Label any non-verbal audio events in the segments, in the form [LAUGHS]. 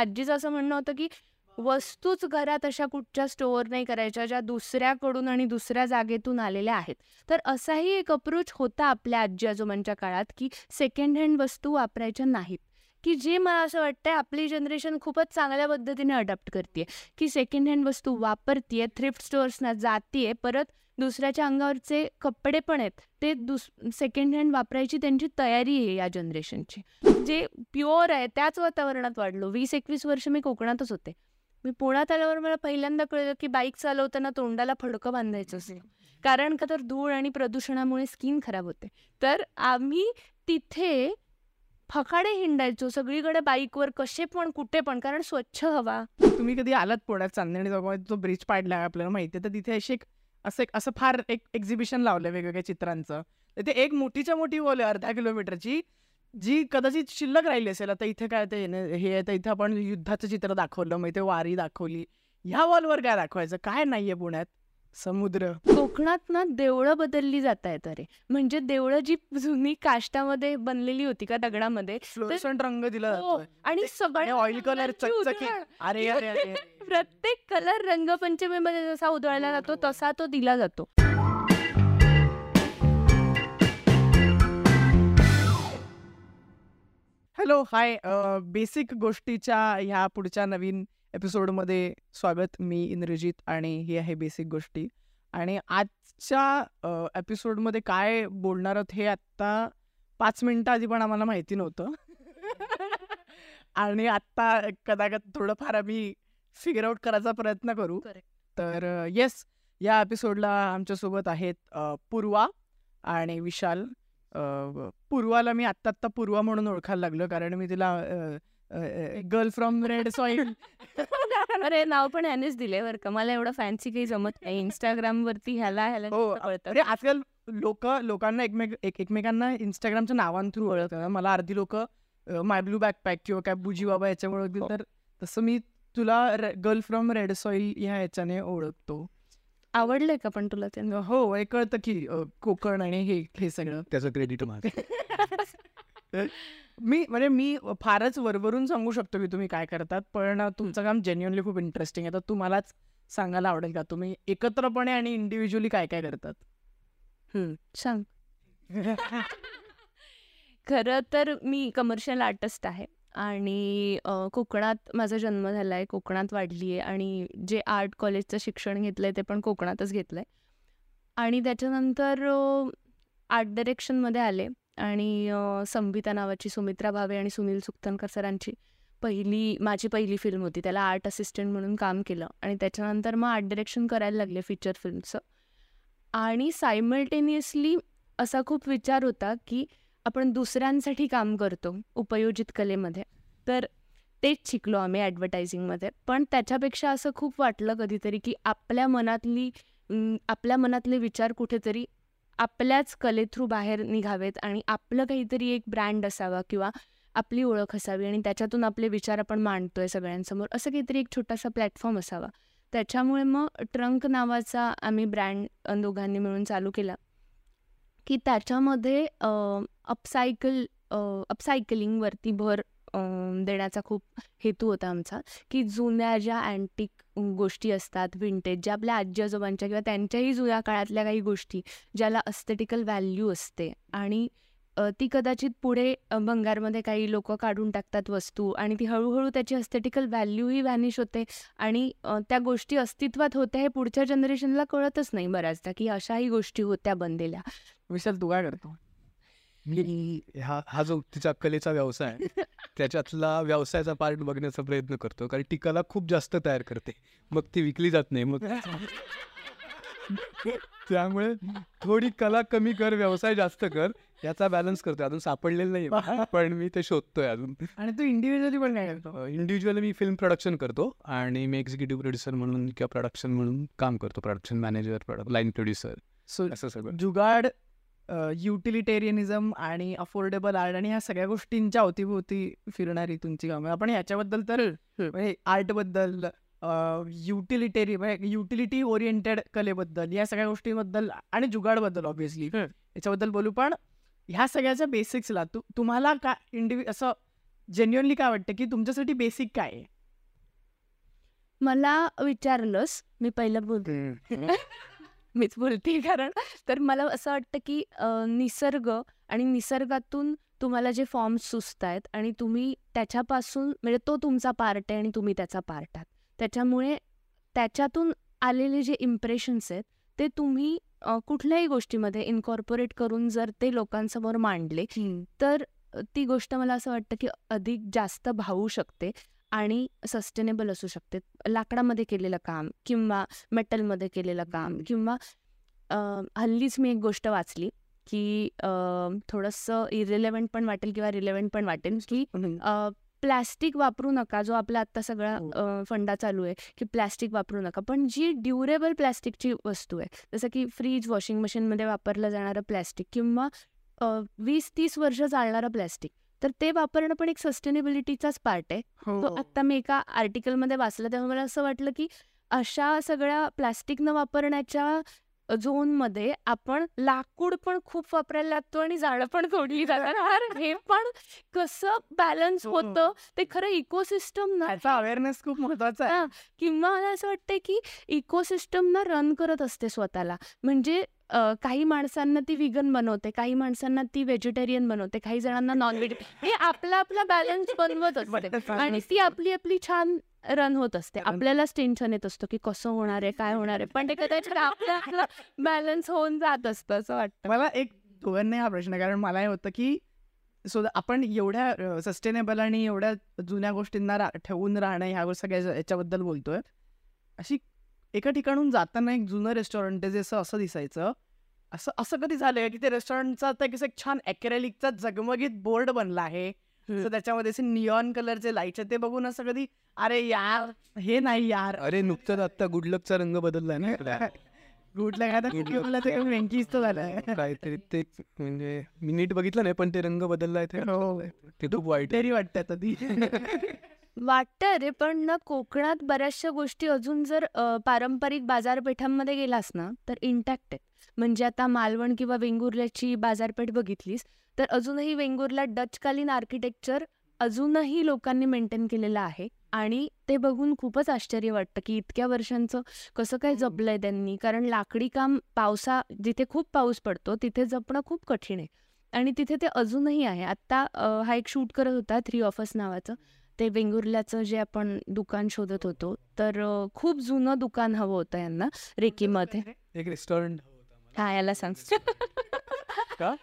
आजीचं असं म्हणणं होतं की वस्तूच घरात अशा कुठच्या स्टोअर नाही करायच्या ज्या दुसऱ्याकडून आणि दुसऱ्या जागेतून आलेल्या आहेत. तर असाही एक अप्रोच होता आपल्या आजी आजोबांच्या काळात की सेकंड हँड वस्तू वापरायच्या नाहीत. की जे मला असं वाटतंय आपली जनरेशन खूपच चांगल्या पद्धतीने अडॉप्ट करते की सेकंड हँड वस्तू वापरतीये थ्रिफ्ट स्टोअर्सना जातीये परत दुसऱ्याच्या अंगावरचे कपडे पण आहेत ते दुस सेकंड हँड वापरायची त्यांची तयारी आहे या जनरेशनची जे प्युअर आहे त्याच वातावरणात वाढलो. वीस एकवीस वर्ष मी कोकणातच होते. मी पुण्यात आल्यावर मला पहिल्यांदा कळलं की बाईक चालवताना तोंडाला फडकं बांधायचं असतं कारण का तर धूळ आणि प्रदूषणामुळे स्किन खराब होते. तर आम्ही तिथे फकाडे हिंडायचो. सगळीकडे बाईकवर कसे पण कुठे पण कारण स्वच्छ हवा. तुम्ही कधी आलात पुण्यात? चांदणी चौकामध्ये तो ब्रिज पाडला आहे आपल्याला माहिती तर तिथे अशी एक असं एक असं फार एक एक्झिबिशन लावलं वेगवेगळ्या चित्रांचं. तर ते एक मोठीच्या मोठी वॉल आहे अर्ध्या किलोमीटरची जी कदाचित शिल्लक राहिली असेल. आता इथे काय ते हे आहे तर इथं आपण युद्धाचं चित्र दाखवलं मग इथे वारी दाखवली. ह्या वॉलवर काय दाखवायचं? काय नाहीये पुण्यात? समुद्र. कोकणात ना देवळं बदलली जात आहेत अरे. म्हणजे देवळं जी जुनी काष्टामध्ये बनलेली होती का दगडामध्ये फ्लोरसंट रंग दिला हो, जातोय. आणि सगळ्या ऑइल कलर रंगांची चकचकी उधळण. अरे अरे अरे [LAUGHS] प्रत्येक कलर रंगपंचमीमध्ये जसा उधळला जातो तसा तो दिला जातो. हॅलो हाय बेसिक गोष्टीच्या ह्या पुढच्या नवीन एपिसोडमध्ये स्वागत मी इंद्रजित आणि ही आहे बेसिक गोष्टी. आणि आजच्या एपिसोडमध्ये काय बोलणार आहोत हे आत्ता पाच मिनिटं आधी पण आम्हाला माहिती नव्हतं. आणि आत्ता कदाचित थोडंफार आम्ही फिगर आउट करायचा प्रयत्न करू. तर येस या एपिसोडला आमच्यासोबत आहेत पूर्वा आणि विशाल. पूर्वाला मी आत्ता आत्ता पूर्वा म्हणून ओळखायला लागलो कारण मी तिला गर्ल फ्रॉम रेड सॉइल अरे नाव पण ह्यानेच दिले बरं का. मला एवढं फॅन्सी काही जमत नाही. इंस्टाग्राम वरती ह्याला ह्याला हो. अरे आजकाल लोक लोकांना एकमेक एक एकमेकांना इंस्टाग्रामच्या नावांथ्रू ओळखतात. मला अर्धी लोक माय ब्लू बॅकपॅक किंवा काय बुजी बाबा याच्यामुळे ओळखतील हो. तर तसं मी तुला गर्ल फ्रॉम रेड सॉइल ह्या ह्याच्याने ओळखतो. आवडलंय का पण तुला ते? हो हे कळतं की कोकण आणि हे हे सगळं. त्याचं क्रेडिट माझं. [LAUGHS] मी म्हणजे मी फारच वरवरून सांगू शकतो की तुम्ही काय करतात पण तुमचं काम जेन्युअनली खूप इंटरेस्टिंग आहे. तर तुम्हालाच सांगायला आवडेल का? तुम्ही एकत्रपणे आणि इंडिव्हिज्युअली काय काय करतात? सांग. खरं तर मी कमर्शियल आर्टिस्ट आहे आणि कोकणात माझा जन्म झाला आहे कोकणात वाढली आहे आणि जे आर्ट कॉलेजचं शिक्षण घेतलं आहे ते पण कोकणातच घेतलं आहे आणि त्याच्यानंतर आर्ट डिरेक्शनमध्ये आले. आणि संबिता संविता नावाची सुमित्रा भावे आणि सुनील सुक्तनकर सरांची पहिली माझी पहिली फिल्म होती. त्याला आर्ट असिस्टंट म्हणून काम केलं. आणि त्याच्यानंतर मग आर्ट डिरेक्शन करायला लागले फीचर फिल्मचं आणि सायमल्टेनियसली असा खूप विचार होता की आपण दुसऱ्यांसाठी काम करतो उपयोजित कलेमध्ये. तर तेच शिकलो आम्ही ॲडव्हर्टायझिंगमध्ये पण त्याच्यापेक्षा असं खूप वाटलं कधीतरी की आपल्या मनातली आपल्या मनातले विचार कुठेतरी आपल्याच कले थ्रू बाहेर निघावेत आणि आपलं काहीतरी एक ब्रँड असावा किंवा आपली ओळख असावी आणि त्याच्यातून आपले विचार आपण मांडतोय सगळ्यांसमोर असं काहीतरी एक छोटासा प्लॅटफॉर्म असावा. त्याच्यामुळे मग ट्रंक नावाचा आम्ही ब्रँड दोघांनी मिळून चालू केला. की त्याच्यामध्ये अपसायकल अपसायकलिंगवरती भर देण्याचा खूप हेतू होता आमचा की जुन्या ज्या अँटिक गोष्टी असतात विंटेज ज्या आपल्या आजी आजोबांच्या किंवा त्यांच्याही जुन्या काळातल्या काही गोष्टी ज्याला अस्थेटिकल व्हॅल्यू असते. आणि ती कदाचित पुढे भंगारमध्ये काही लोक काढून टाकतात वस्तू आणि ती हळूहळू त्याची अस्थेटिकल व्हॅल्यूही व्हॅनिश होते आणि त्या गोष्टी अस्तित्वात होत्या हे पुढच्या जनरेशनला कळतच नाही बऱ्याचदा की अशाही गोष्टी होत्या बनलेल्या. विशाल तू काय करतो? मी हा हा जो तिचा कलेचा व्यवसाय आहे, त्याच्यातला व्यवसायाचा पार्ट बघण्याचा प्रयत्न करतो. कारण ती कला खूप जास्त तयार करते. मग ती विकली जात नाही. मग त्यामुळे थोडी कला कमी कर व्यवसाय जास्त कर याचा बॅलन्स करतोय. अजून सापडलेलं नाही पण मी ते शोधतोय अजून. आणि तू इंडिव्हिज्युअली पण काय करतो? इंडिव्हिज्युअली मी फिल्म प्रोडक्शन करतो आणि मी एक्झिक्युटिव्ह प्रोड्युसर म्हणून किंवा प्रोडक्शन म्हणून काम करतो. Production manager product line producer so असं सगळं. जुगाड युटिलिटेरियनिझम आणि अफोर्डेबल आर्ट आणि ह्या सगळ्या गोष्टींच्या अवतीभोवती फिरणारी तुमची कामं. आपण ह्याच्याबद्दल तर म्हणजे आर्टबद्दल युटिलिटेरी म्हणजे युटिलिटी ओरिएंटेड कलेबद्दल या सगळ्या गोष्टींबद्दल आणि जुगाडबद्दल ऑब्व्हियसली याच्याबद्दल बोलू पण ह्या सगळ्याच्या बेसिक्सला तू तुम्हाला का इंडिव्हि असं जेन्युअनली काय वाटतं की तुमच्यासाठी बेसिक काय आहे? मला विचारलंस मी पहिलं बोलते [LAUGHS] मीच बोलते. कारण तर मला असं वाटतं की निसर्ग आणि निसर्गातून तुम्हाला जे फॉर्म्स सुचत आहेत आणि तुम्ही त्याच्यापासून म्हणजे तो तुमचा पार्ट आहे आणि तुम्ही त्याचा पार्ट आहात. त्याच्यामुळे त्याच्यातून आलेले जे इम्प्रेशन्स आहेत ते तुम्ही कुठल्याही गोष्टीमध्ये इन्कॉर्पोरेट करून जर ते लोकांसमोर मांडले तर ती गोष्ट मला असं वाटतं की अधिक जास्त भावू शकते. आणि सस्टेनेबल असू शकते. लाकडामध्ये केलेलं काम किंवा मेटलमध्ये केलेलं काम किंवा हल्लीच मी एक गोष्ट वाचली की थोडंसं इरिलेव्हंट पण वाटेल किंवा रिलेव्हंट पण वाटेल की प्लॅस्टिक वापरू नका जो आपला आत्ता सगळा हो. फंडा चालू आहे की प्लॅस्टिक वापरू नका. पण जी ड्युरेबल प्लॅस्टिकची वस्तू आहे जसं की फ्रीज वॉशिंग मशीनमध्ये वापरलं जाणारं प्लॅस्टिक किंवा वीस तीस वर्ष चालणारं प्लॅस्टिक तर ते वापरणं पण एक सस्टेनेबिलिटीचाच पार्ट आहे हो. तो आत्ता मी एका आर्टिकलमध्ये वाचलं तेव्हा मला असं वाटलं की अशा सगळ्या प्लास्टिक न वापरण्याच्या झोनमध्ये आपण लाकूड पण खूप वापरायला लागतो आणि झाडं पण तोडली जातात हे पण कसं बॅलन्स हो. होतं ते खरं इकोसिस्टम ना अवेअरनेस खूप महत्त्वाचा आहे किंवा मला असं वाटतंय की इकोसिस्टम ना रन करत असते स्वतःला म्हणजे काही माणसांना ती विगन बनवते काही माणसांना ती व्हेजिटेरियन बनवते काही जणांना नॉन व्हेज हे आपला आपला बॅलन्स बनवत असते. आणि ती आपली आपली छान रन होत असते. आपल्यालाच टेन्शन येत असतं की कसं होणार आहे काय होणार आहे पण ते कदाचित आपला बॅलन्स होऊन जात असतं असं वाटतं. मला एक दोघांना हा प्रश्न कारण मला हे होतं की सो आपण एवढ्या सस्टेनेबल आणि एवढ्या जुन्या गोष्टींना ठेवून राहणं ह्या सगळ्या याच्याबद्दल बोलतोय. अशी एका ठिकाणून जाताना एक जुनं रेस्टॉरंट आहे जसं असं दिसायचं. असं असं कधी झालंय की ते रेस्टॉरंटचा आता एक छान अॅक्रेलिकचा झगमगीत बोर्ड बनला आहे. त्याच्यामध्ये असे निऑन कलरचे लाइट ते बघून असं कधी अरे यार हे नाही यार. अरे नुकतंच आता गुडलकचा रंग बदललाय ना काहीतरी ते म्हणजे मी नीट बघितलं नाही पण ते रंग बदललाय ते. हो. खूप वाईट. तरी वाटतं [LAUGHS] वाटतं रे पण ना कोकणात बऱ्याचशा गोष्टी अजून जर अ, पारंपरिक बाजारपेठांमध्ये गेलास ना तर इंटॅक्ट आहेत. म्हणजे आता मालवण किंवा वेंगुर्ल्याची बाजारपेठ बघितलीस तर अजूनही वेंगुर्ला डचकालीन आर्किटेक्चर अजूनही लोकांनी मेंटेन केलेलं आहे. आणि ते बघून खूपच आश्चर्य वाटतं की इतक्या वर्षांचं कसं काय. जपलंय त्यांनी. कारण लाकडी काम पावसा जिथे खूप पाऊस पडतो तिथे जपणं खूप कठीण आहे. आणि तिथे ते अजूनही आहे. आत्ता अ, हा एक शूट करत होता थ्री ऑफर्स नावाचं. ते वेंगुर्ल्याचं जे आपण दुकान शोधत होतो तर खूप जुनं दुकान हवं होतं यांना रेकीमध्ये एक रेस्टॉरंट हा याला सांग [LAUGHS] का?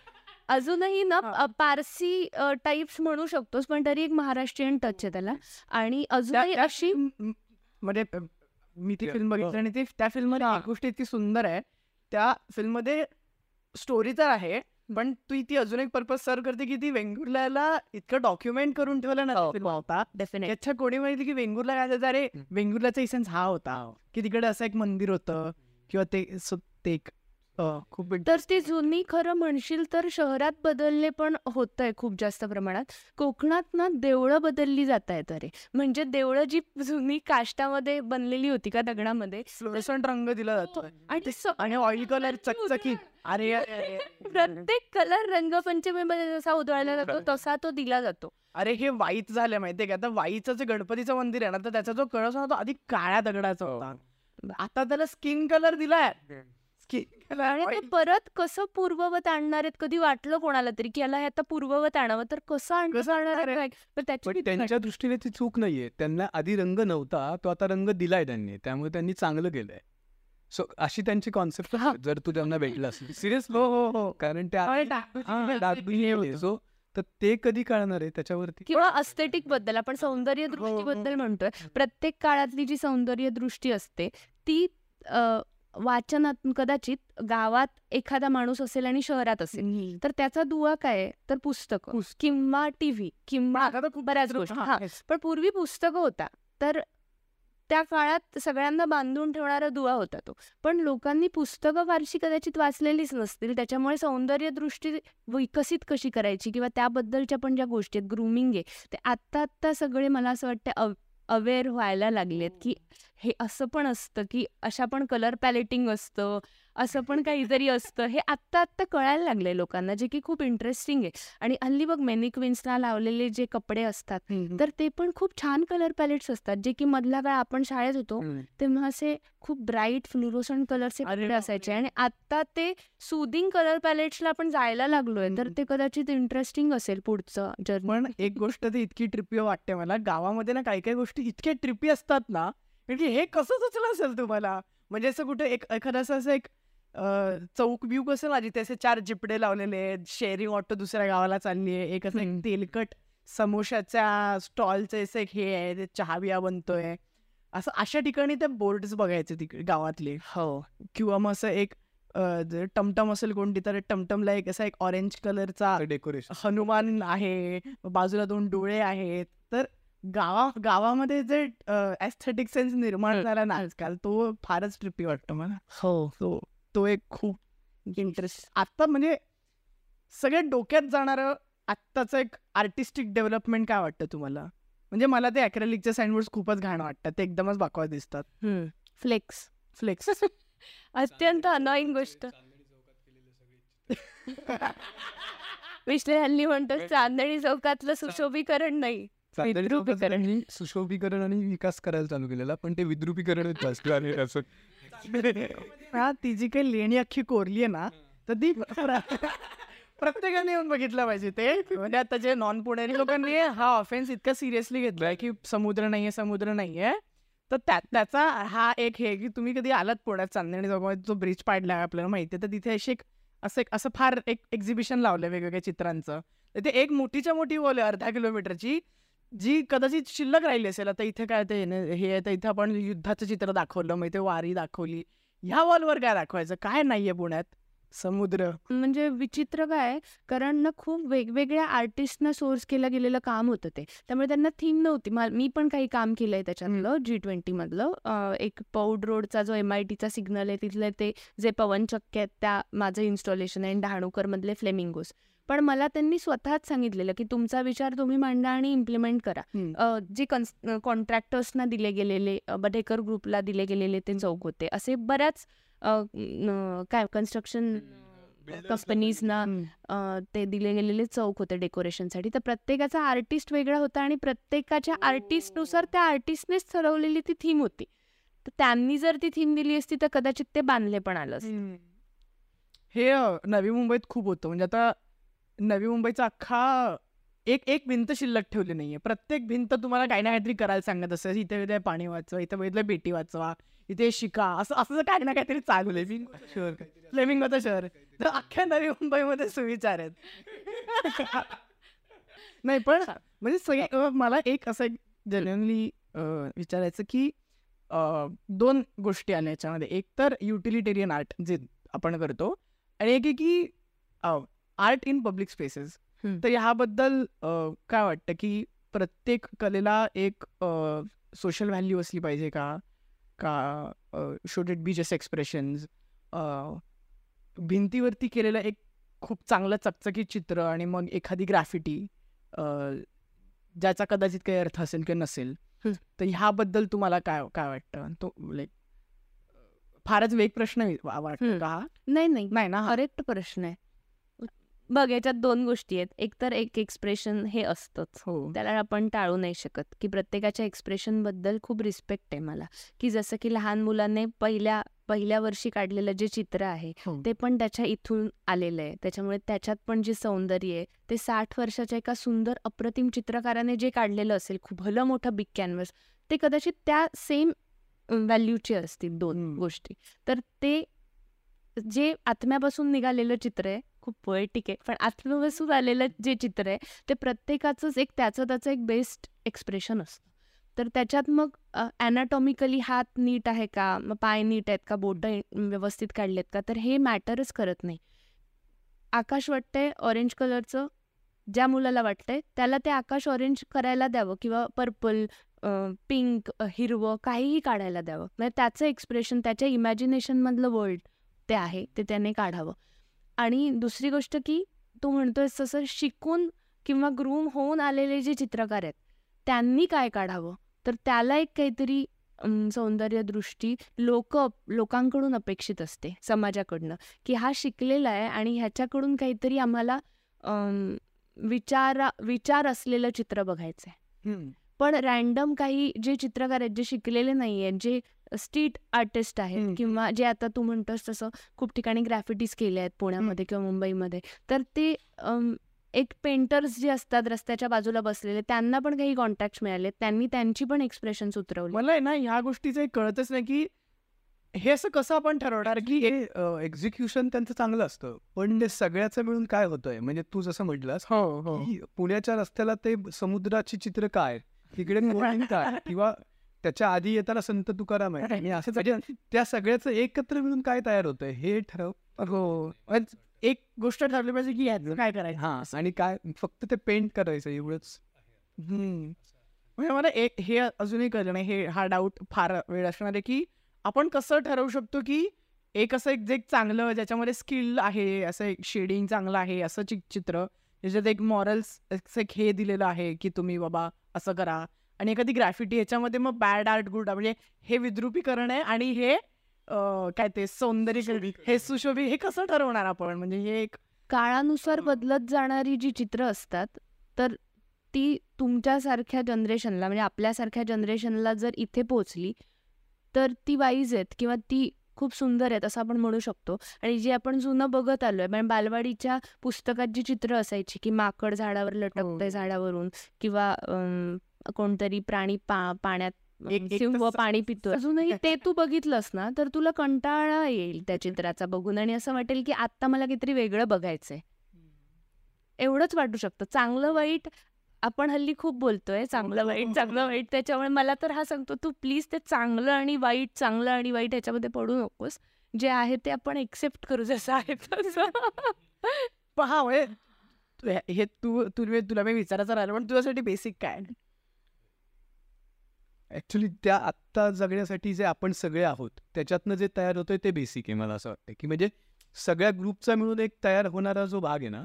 अजूनही ना हा. पारसी टाईप्स म्हणू शकतोस पण तरी एक महाराष्ट्रीयन टच आहे त्याला आणि अजूनही अशी म्हणजे मी ती फिल्म बघितली. आणि ती त्या फिल्ममध्ये एक गोष्ट इतकी सुंदर आहे त्या फिल्ममध्ये स्टोरी तर आहे पण तू ती अजून एक पर्पज सर्व करते की ती वेंगुर्ल्याला इतकं डॉक्युमेंट करून ठेवलं ना हो, होता. याच्या कोणी माहिती की वेंगुर्ला काय त्याचा अरे. वेंगुर्ल्याचा इसेन्स हा होता की तिकडे असं एक मंदिर होतं किंवा ते ते एक खूप तर ती जुनी खरं म्हणशील तर शहरात बदलणे पण होत आहे खूप जास्त प्रमाणात. कोकणात ना देवळं बदलली जात आहेत अरे. म्हणजे देवळं जी जुनी काष्टामध्ये बनलेली होती का दगडामध्ये? रंग दिला जातो. आणि सगळं आणि ऑइल कलर चकचकीत. अरे. प्रत्येक कलर रंगपंचमीमध्ये जसा उधळला जातो तसा तो दिला जातो. अरे हे वाईच झालं माहितीये का? आता वाईचं जे गणपतीचं मंदिर आहे ना तर त्याचा जो कळस होता तो आधी काळ्या दगडाचा होता. आता त्याला स्किन कलर दिलाय. स्किन [LAUGHS] आणि ते परत कसं पूर्ववत आणणार आहेत? कधी वाटलं कोणाला तरी की याला हे आता पूर्ववत आणावं? तर कसं आणणार? कसं आणणार आहे? काय? तर त्याची पण त्यांच्या दृष्टीने ती चूक नाहीये. त्यांना आधी रंग नव्हता तो आता रंग दिलाय त्यांनी. त्यामुळे त्यांनी चांगलं केलंय. सो अशी त्यांची कॉन्सेप्ट जर तू त्यांना भेटला असेल सिरियस हो हो हो. कारण त्या हा, हे. सो तर ते कधी कळणार आहे त्याच्यावरती? किंवा अस्थेटिकबद्दल आपण सौंदर्य दृष्टीबद्दल म्हणतोय. प्रत्येक काळातली जी सौंदर्य दृष्टी असते ती वाचनात कदाचित गावात एखादा माणूस असेल आणि शहरात असेल. तर त्याचा दुवा काय? तर पुस्तक. किंवा टीव्ही किंवा बऱ्याच गोष्टी. हा पण पूर्वी पुस्तकं होता. तर त्या काळात सगळ्यांना बांधून ठेवणारा दुवा होता तो. पण लोकांनी पुस्तकं फारशी कदाचित वाचलेलीच नसतील. त्याच्यामुळे सौंदर्य दृष्टी विकसित कशी करायची? किंवा त्याबद्दलच्या पण ज्या गोष्टी आहेत ग्रुमिंग आहे ते आत्ता आत्ता सगळे मला असं वाटतं अवेअर व्हायला लागलेत की हे असं पण असतं की अशा पण कलर पॅलेटिंग असतं. असं पण काहीतरी असतं. हे आत्ता आत्ता कळायला लागले लोकांना जे की खूप इंटरेस्टिंग आहे. आणि हल्ली बघ मेनिक्विन्सना लावलेले जे कपडे असतात तर ते पण खूप छान कलर पॅलेट्स असतात. जे की मधल्या काळ आपण शाळेत होतो तेव्हा असे खूप ब्राईट फ्लुरोसंट कलरचे कपडे असायचे. आणि आता ते सुदिंग कलर पॅलेट्सला आपण जायला लागलोय तर. ते कदाचित इंटरेस्टिंग असेल पुढचं जर्नी पण एक गोष्ट ती इतकी ट्रिपी वाटते मला. गावामध्ये ना काही काही गोष्टी इतक्या ट्रिपी असतात ना म्हणजे हे कसं सुचलं असेल तुम्हाला? म्हणजे असं कुठे एक एखादं असं असं एक चौक बिऊक असेल ना जिथे असे चार जिपडे लावलेले आहेत. शेअरिंग ऑटो दुसऱ्या गावाला चालली आहे. एक असं एक. तेलकट समोशाच्या स्टॉलचे असे एक हे आहे ते चहा बिया बनतोय. असं अशा ठिकाणी ते बोर्ड्स बघायचे तिकडे गावातले. हो. किंवा मग असं एक टमटम असेल कोणती तर टमटमला एक असा एक ऑरेंज कलरचा डेकोरेशन. हनुमान आहे. बाजूला दोन डोळे आहेत. तर गावा गावामध्ये जे एस्थेटिक सेन्स निर्माण झाला ना. आजकाल तो फारच ट्रिपी वाटतो मला. हो. तो तो एक खूप इंटरेस्ट आता म्हणजे सगळ्यात डोक्यात जाणारं आत्ताचं एक आर्टिस्टिक डेव्हलपमेंट काय वाटतं तुम्हाला? म्हणजे मला ते अॅक्रेलिकचे सँडवर्ड्स खूपच घाण वाटतात ते एकदमच बाकवास दिसतात. फ्लेक्स फ्लेक्स [LAUGHS] अत्यंत अनॉइंग गोष्ट. [LAUGHS] विश्ले हल्ली म्हणतो चांदणी चौकातलं सुशोभीकरण नाही. विद्रुपीकरण. सुशोभीकरण आणि विकास करायला चालू केलेला पण ते विद्रुपीकरणच जास्त आणि असं. हा ती जी काही लेणी अख्खी कोरली आहे ना तर ती प्रत्येकाने येऊन बघितलं पाहिजे ते. म्हणजे आता जे नॉन पुणेरी लोकांनी हा ऑफेन्स इतका सिरियसली घेतलाय की समुद्र नाहीये समुद्र नाहीये. तर त्या त्याचा हा एक हे की तुम्ही कधी आलात पुण्यात चांदणी चौकामध्ये जो ब्रिज पाडलाय आपल्याला माहिती आहे तर तिथे अशी एक असं एक असं फार एक एक्झिबिशन लावलंय वेगवेगळ्या चित्रांचं. तर ते एक मोठीच्या मोठी वॉल आहे अर्धा किलोमीटरची जी कदाचित शिल्लक राहिली असेल आता इथे काय ते हे आहे तर इथे आपण युद्धाचं चित्र दाखवलं मग इथे वारी दाखवली. ह्या वॉलवर काय दाखवायचं? काय नाहीये पुण्यात? समुद्र. म्हणजे विचित्र काय? कारण ना खूप वेगवेगळ्या आर्टिस्टना सोर्स केलं गेलेलं काम होतं ते. त्यामुळे त्यांना थीम नव्हती. मा- पण काही काम केलंय त्याच्यातलं जी ट्वेंटी मधलं. एक पौड रोडचा जो एम आय टीचा सिग्नल आहे तिथले ते जे पवनचक्के आहेत त्या माझं इन्स्टॉलेशन आहे डहाणूकर मधले फ्लेमिंगोस पण मला त्यांनी स्वतःच सांगितलेलं की तुमचा विचार तुम्ही मांडा आणि इम्प्लिमेंट करा. जे कन्स कॉन्ट्रॅक्टर्सना दिले गेलेले बडेकर ग्रुपला दिले गेलेले ते चौक होते. असे बऱ्याच काय कन्स्ट्रक्शन कंपनीजना ते दिले गेलेले चौक होते डेकोरेशनसाठी तर प्रत्येकाचा आर्टिस्ट वेगळा होता आणि प्रत्येकाच्या आर्टिस्टनुसार त्या आर्टिस्टनेच ठरवलेली ती थीम होती. तर त्यांनी जर ती थीम दिली असती तर कदाचित ते बांधले पण आलं असतं. हे नवी मुंबईत खूप होतं. म्हणजे आता नवी मुंबईचा अख्खा एक एक भिंत शिल्लक ठेवली नाहीये. प्रत्येक भिंत तुम्हाला काही ना काहीतरी करायला सांगत असतं. इथे इथे पाणी वाचवा इथे बघितलं बेटी वाचवा इथे शिका. असं असं काही ना काहीतरी चालू आहे. शहर फ्लेमिंगोचं शहर. तर अख्ख्या नवी मुंबईमध्ये सुविचार आहेत. नाही पण म्हणजे सगळे मला एक असं एक जेन्युअनली विचारायचं की दोन गोष्टी आल्या याच्यामध्ये. एक तर युटिलिटेरियन आर्ट जे आपण करतो आणि एक आहे की आर्ट इन पब्लिक स्पेसेस. तर ह्याबद्दल काय वाटतं की प्रत्येक कलेला एक सोशल व्हॅल्यू असली पाहिजे का का should it be just expressions भिंतीवरती केलेलं एक खूप चांगलं चकचकीत चित्र आणि मग एखादी ग्राफिटी ज्याचा कदाचित काही अर्थ असेल किंवा नसेल. तर ह्याबद्दल तुम्हाला काय काय वाटतं तो लाईक फारच वेग प्रश्न वाटतो. का? नाही नाही नाही ना? करेक्ट प्रश्न आहे बघ याच्यात दोन गोष्टी आहेत. एक तर एक एक्सप्रेशन हे असतंच. हो. त्याला आपण टाळू नाही शकत. की प्रत्येकाच्या एक्सप्रेशनबद्दल खूप रिस्पेक्ट आहे मला. की जसं की लहान मुलाने पहिल्या पहिल्या वर्षी काढलेलं जे चित्र आहे हो. ते पण त्याच्या इथून आलेलं आहे. त्याच्यामुळे त्याच्यात पण जे सौंदर्य आहे ते साठ वर्षाच्या एका सुंदर अप्रतिम चित्रकाराने जे काढलेलं असेल खूप भलं मोठं बिग कॅनव्हस ते कदाचित त्या सेम व्हॅल्यूचे असतील दोन. गोष्टी. तर ते जे आत्म्यापासून निघालेलं चित्र आहे खूप पोएटिक आहे पण आत्मवसूत आलेलं जे चित्र आहे ते प्रत्येकाचंच एक त्याचं त्याचं एक बेस्ट एक्सप्रेशन असतं. तर त्याच्यात मग ॲनाटॉमिकली हात नीट आहे का? मग पाय नीट आहेत का? बोटं व्यवस्थित काढलेत का? तर हे मॅटरच करत नाही. आकाश वाटतंय ऑरेंज कलरचं ज्या मुलाला वाटतंय त्याला ते आकाश ऑरेंज करायला द्यावं किंवा पर्पल पिंक हिरवं काहीही काढायला द्यावं. म्हणजे त्याचं एक्सप्रेशन त्याच्या इमॅजिनेशनमधलं वर्ल्ड ते आहे ते त्याने काढावं. आणि दुसरी गोष्ट की तू म्हणतोय तसं शिकून किंवा ग्रूम होऊन आलेले जे चित्रकार आहेत त्यांनी काय काढावं तर त्याला एक काहीतरी सौंदर्यदृष्टी लोक लोकांकडून अपेक्षित असते समाजाकडनं की हा शिकलेला आहे आणि ह्याच्याकडून काहीतरी आम्हाला विचारा विचार असलेलं चित्र बघायचं आहे. पण रॅन्डम काही जे चित्रकार आहेत जे शिकलेले नाही आहेत जे स्ट्रीट आर्टिस्ट आहेत. किंवा जे आता तू म्हणतोस तसं खूप ठिकाणी ग्रॅफिटीज केले आहेत पुण्यामध्ये किंवा मुंबईमध्ये तर ते एक पेंटर्स जे असतात रस्त्याच्या बाजूला बसलेले त्यांना पण काही कॉन्टॅक्ट मिळाले त्यांनी त्यांची पण एक्सप्रेशन उतरवली. मला आहे ना ह्या गोष्टीचं एक कळतच नाही की हे असं कसं आपण ठरवणार? की हे एक्झिक्युशन त्यांचं चांगलं असतं पण ते सगळ्याचं मिळून काय होतंय? म्हणजे तू जसं म्हटलंस हो हो. की पुण्याच्या रस्त्याला ते समुद्राची चित्र काय? तिकडे काय? किंवा त्याच्या आधी येताना संत तुकाराम आहे आणि असं म्हणजे त्या सगळ्याचं एकत्र मिळून काय तयार होतंय हे ठरव. हो एक गोष्ट ठरली पाहिजे की ह्याचं काय करायचं? हा आणि काय फक्त ते पेंट करायचं एवढंच. हम्म. म्हणजे मला एक हे अजूनही कळलं नाही हे हा डाऊट फार वेळ असणार आहे की आपण कसं ठरवू शकतो की एक असं एक जे एक चांगलं ज्याच्यामध्ये स्किल आहे असं एक शेडिंग चांगलं आहे असं चित्र ज्याच्यात एक मॉरल्स एक हे दिलेलं आहे की तुम्ही बाबा असं करा. आणि एखादी ग्रॅफिटी ह्याच्यामध्ये मग बॅड आर्ट गुड म्हणजे हे विद्रुपीकरण आहे आणि हे काय ते सौंदर्य हे सुशोभी हे कसं ठरवणार आपण? म्हणजे हे एक काळानुसार बदलत जाणारी जी चित्र असतात तर ती तुमच्यासारख्या जनरेशनला म्हणजे आपल्यासारख्या जनरेशनला जर इथे पोचली तर ती वाईज आहेत किंवा ती खूप सुंदर आहेत असं आपण म्हणू शकतो. आणि जी आपण जुनं बघत आलोय म्हणजे बालवाडीच्या पुस्तकात जी चित्र असायची की माकड झाडावर लटकतंय हो. झाडावरून किंवा कोणतरी प्राणी पा पाण्यात सिंह पाणी पितो अजूनही [LAUGHS] ते तू बघितलंस ना तर तुला कंटाळा येईल त्या चित्राचा बघून आणि असं वाटेल की आता मला काहीतरी वेगळं बघायचंय. एवढंच वाटू शकतं. चांगलं वाईट आपण हल्ली खूप बोलतोय चांगलं वाईट चांगलं वाईट त्याच्यामुळे मला तर हा सांगतो तू प्लीज ते चांगलं आणि वाईट चांगलं आणि वाईट ह्याच्यामध्ये पडू नकोस. जे आहे ते आपण एक्सेप्ट करू जसं आहे तसं. [LAUGHS] पण हा म्हणजे तू- हे- हे तू तुला मी विचारायचं राहिलं पण तुझ्यासाठी बेसिक काय? ऍक्च्युली त्या आत्ता जगण्यासाठी जे आपण सगळे आहोत त्याच्यातनं जे तयार होतंय ते बेसिक आहे मला असं वाटतं की म्हणजे सगळ्या ग्रुपचा मिळून एक तयार होणारा जो भाग आहे ना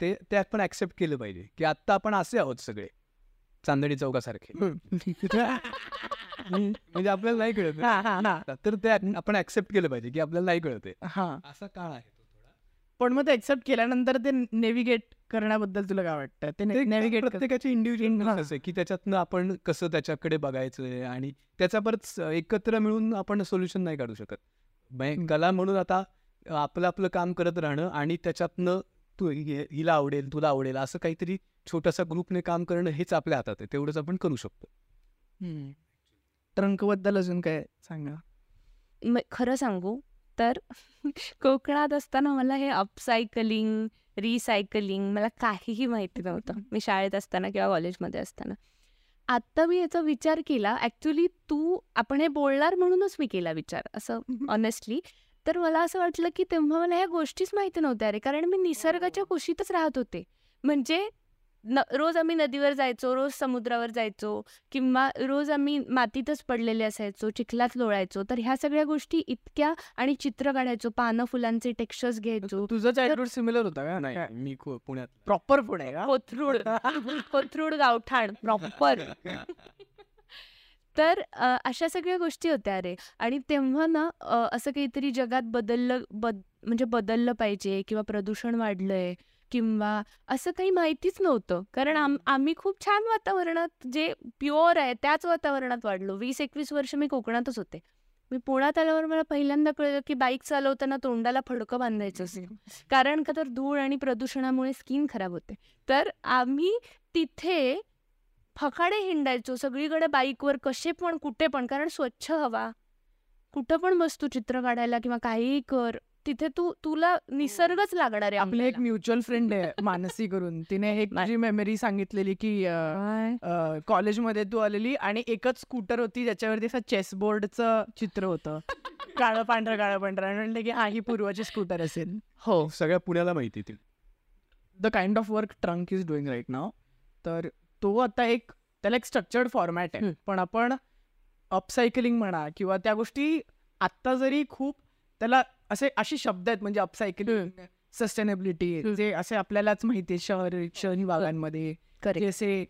ते ते आपण ऍक्सेप्ट केलं पाहिजे. की आत्ता आपण असे आहोत सगळे चांदणी चौकासारखे. [LAUGHS] म्हणजे आपल्याला नाही कळत तर ते आपण ऍक्सेप्ट केलं पाहिजे की आपल्याला नाही कळत आहे हा. असा काळ आहे. पण मग ते एक्सेप्ट केल्यानंतर ते नेव्हिगेट करण्याबद्दल तुला काय वाटतं? ते नेव्हिगेट प्रत्येकाची हा. इंडिव्हिज्युअल आहे की त्याच्यातनं आपण कसं त्याच्याकडे बघायचंय आणि त्याचा परत एकत्र मिळून आपण सोल्युशन नाही काढू शकत. कला म्हणून आता आपलं आपलं काम करत राहणं आणि त्याच्यातनं तू हिला आवडेल तुला आवडेल असं काहीतरी छोटासा ग्रुपने काम करणं हेच आपल्या हातात आहे. तेवढंच आपण करू शकतो. ट्रंकबद्दल अजून काय सांगा म- खरं सांगू तर [LAUGHS] कोकणात असताना मला हे अपसायकलिंग रिसायकलिंग मला काहीही माहिती नव्हतं. मी शाळेत असताना किंवा कॉलेजमध्ये असताना. आत्ता मी याचा विचार केला ॲक्च्युली तू आपण हे बोलणार म्हणूनच मी केला विचार असं ऑनेस्टली तर मला असं वाटलं की तेव्हा मला ह्या गोष्टीच माहिती नव्हत्या रे कारण मी निसर्गाच्या कुशीतच राहत होते. म्हणजे न रोज आम्ही नदीवर जायचो रोज समुद्रावर जायचो किंवा रोज आम्ही मातीतच पडलेले असायचो चिखलात लोळायचो तर ह्या सगळ्या गोष्टी इतक्या आणि चित्र काढायचो पानं फुलांचे टेक्स्चर्स घ्यायचो. तुझं चाइल्डहुड सिमिलर होता का? नाही मी पुण्यात. प्रॉपर पुणे का? कोथरूड [LAUGHS] कोथरूड गावठाण प्रॉपर तर अशा सगळ्या गोष्टी होत्या रे. आणि तेव्हा ना असं काहीतरी जगात बदललं बद म्हणजे बदललं पाहिजे किंवा प्रदूषण वाढलंय. किंवा असं काही माहितीच नव्हतं. कारण आम आम्ही खूप छान वातावरणात जे प्युअर आहे त्याच वातावरणात वाढलो. वीस एकवीस वर्ष मी कोकणातच होते. मी पुण्यात आल्यावर मला पहिल्यांदा कळलं की बाईक चालवताना तोंडाला फडकं बांधायचं असतं [LAUGHS] कारण का तर धूळ आणि प्रदूषणामुळे स्किन खराब होते. तर आम्ही तिथे फकाडे हिंडायचो. सगळीकडे बाईकवर कसे पण कुठे पण कारण स्वच्छ हवा. कुठं पण बस तू चित्र काढायला किंवा काहीही कर तिथे तू तुला निसर्गच लागणार आहे आपले एक. म्युच्युअल फ्रेंड आहे [LAUGHS] मानसी करून तिने एक मा- जी मेमरी सांगितलेली की? कॉलेजमध्ये तू आलेली आणि एकच स्कूटर होती ज्याच्यावरती असं चेसबोर्डचं चित्र होतं. [LAUGHS] काळं पांढरं काळं पांढरं. आणि म्हणलं की हा ही पूर्वाची स्कूटर असेल. हो. सगळ्या पुण्याला माहिती ती. The kind of work Trunk is doing right नाव तर तो आता एक त्याला एक स्ट्रक्चर्ड फॉर्मॅट आहे. पण आपण अपसायकलिंग म्हणा किंवा त्या गोष्टी आत्ता जरी खूप त्याला असे अशी शब्द आहेत म्हणजे अपसायकलिंग सस्टेनेबिलिटी. जे असे आपल्यालाच माहिती शहर शहरी भागांमध्ये Correct. जे असे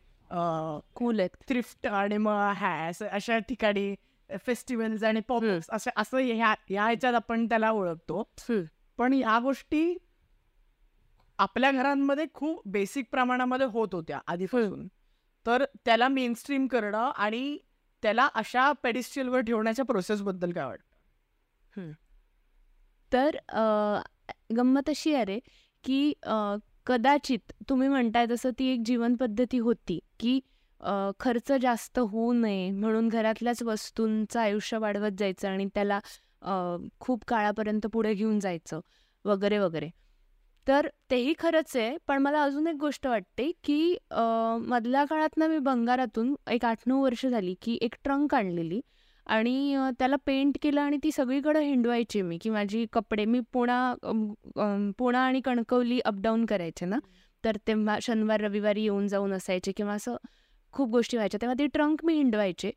कूल आहेत थ्रिफ्ट आणि मग ह्या असं अशा ठिकाणी फेस्टिवल्स आणि पॉप हम्म. असं असं ह्या ह्या ह्याच्यात आपण त्याला ओळखतो. पण ह्या गोष्टी आपल्या घरांमध्ये खूप बेसिक प्रमाणामध्ये होत होत्या आधीपासून तर त्याला मेन स्ट्रीम करणं आणि त्याला अशा पेडिस्ट्रियलवर ठेवण्याच्या प्रोसेसबद्दल काय वाटतं तर गंमत अशी आहे रे की कदाचित तुम्ही म्हणताय तसं ती एक जीवनपद्धती होती की खर्च जास्त होऊ नये म्हणून घरातल्याच वस्तूंचं आयुष्य वाढवत जायचं आणि त्याला खूप काळापर्यंत पुढे घेऊन जायचं वगैरे वगैरे. तर तेही खरंच आहे पण मला अजून एक गोष्ट वाटते की मधल्या काळात ना मी भंगारातून एक आठ नऊ वर्ष झाली की एक ट्रंक आणलेली. आणि त्याला पेंट केलं आणि ती सगळीकडं हिंडवायची मी की माझी कपडे मी पुणा पुणा आणि कणकवली अपडाऊन करायचे ना तर तेव्हा शनिवार रविवारी येऊन जाऊन असायचे किंवा असं खूप गोष्टी व्हायच्या. तेव्हा ती ट्रंक मी हिंडवायचे.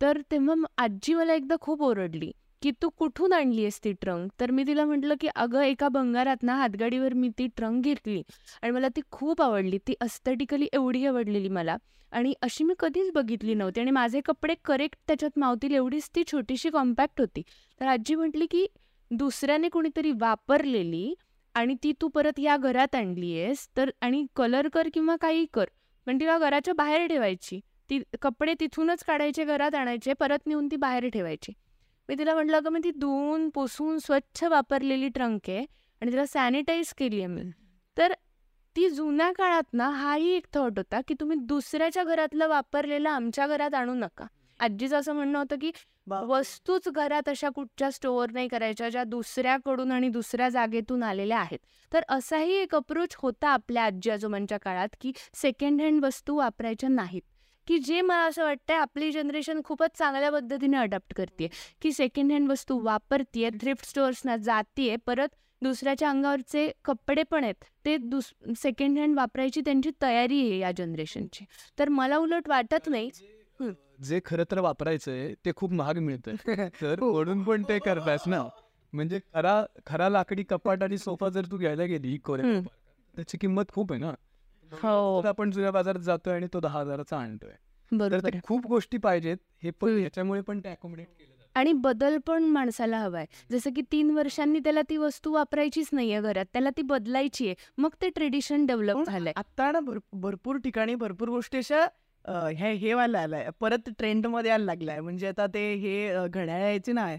तर तेव्हा आजी मला एकदा खूप ओरडली. की तू कुठून आणली आहेस ती ट्रंक? तर मी तिला म्हटलं की अगं एका भंगारात ना हातगाडीवर मी ती ट्रंक घेतली आणि मला ती खूप आवडली. ती अस्थेटिकली एवढी आवडलेली मला आणि अशी मी कधीच बघितली नव्हती आणि माझे कपडे करेक्ट त्याच्यात मावतील एवढीच ती छोटीशी कॉम्पॅक्ट होती. तर आजी म्हटली की दुसऱ्याने कोणीतरी वापरलेली आणि ती तू परत या घरात आणली आहेस तर आणि कलर कर किंवा काही कर. पण तिला घराच्या बाहेर ठेवायची. ती कपडे तिथूनच काढायचे घरात आणायचे परत नेऊन ती बाहेर ठेवायची. मी तिला म्हटलं अगं मी ती धुवून पुसून स्वच्छ वापरलेली ट्रंक आहे आणि तिला सॅनिटाईज केली आहे मी. तर ती जुन्या काळात ना हाही एक थॉट होता की तुम्ही दुसऱ्याच्या घरातलं वापरलेलं आमच्या घरात आणू नका. आजीचं असं म्हणणं होतं की वस्तूच घरात अशा कुठच्या स्टोअर नाही करायच्या ज्या दुसऱ्याकडून आणि दुसऱ्या जागेतून आलेल्या आहेत. तर असाही एक अप्रोच होता आपल्या आजी आजोबांच्या काळात की सेकंड हँड वस्तू वापरायच्या नाहीत. की जे मला असं वाटतंय आपली जनरेशन खूपच चांगल्या पद्धतीने अडॅप्ट करते की सेकंड हँड वस्तू वापरतीये थ्रिफ्ट स्टोअर्सना जातीये परत दुसऱ्याच्या अंगावरचे कपडे पण आहेत ते दुस सेकंड हँड वापरायची त्यांची तयारी आहे या जनरेशनची तर मला उलट वाटत नाही. हं. जे खरं तर वापरायचंय ते खूप महाग मिळतंय. [LAUGHS] तर म्हणून पण ते करतायस ना. म्हणजे खरा खरा लाकडी कपाट आणि सोफा जर तू घ्यायला गेली हम्म. त्याची किंमत खूप आहे ना. हो. तर आपण जुन्या बाजारात जातोय आणि तो दहा हजाराचा आणतोय. तर बरोबर. खूप गोष्टी पाहिजेत हे पण. याच्यामुळे पण ते अकोमोडेट केलं जातं. आणि बदल पण माणसाला हवाय. जसं की तीन वर्षांनी त्याला ती वस्तू वापरायचीच नाहीये घरात त्याला ती बदलायची आहे मग ते ट्रेडिशन डेव्हलप झालंय. आता ना भर- भरपूर ठिकाणी भरपूर गोष्टी अशा हे हे व्हायला आलाय परत ट्रेंडमध्ये यायला लागलाय. म्हणजे आता ते हे घड्याळ यायची ना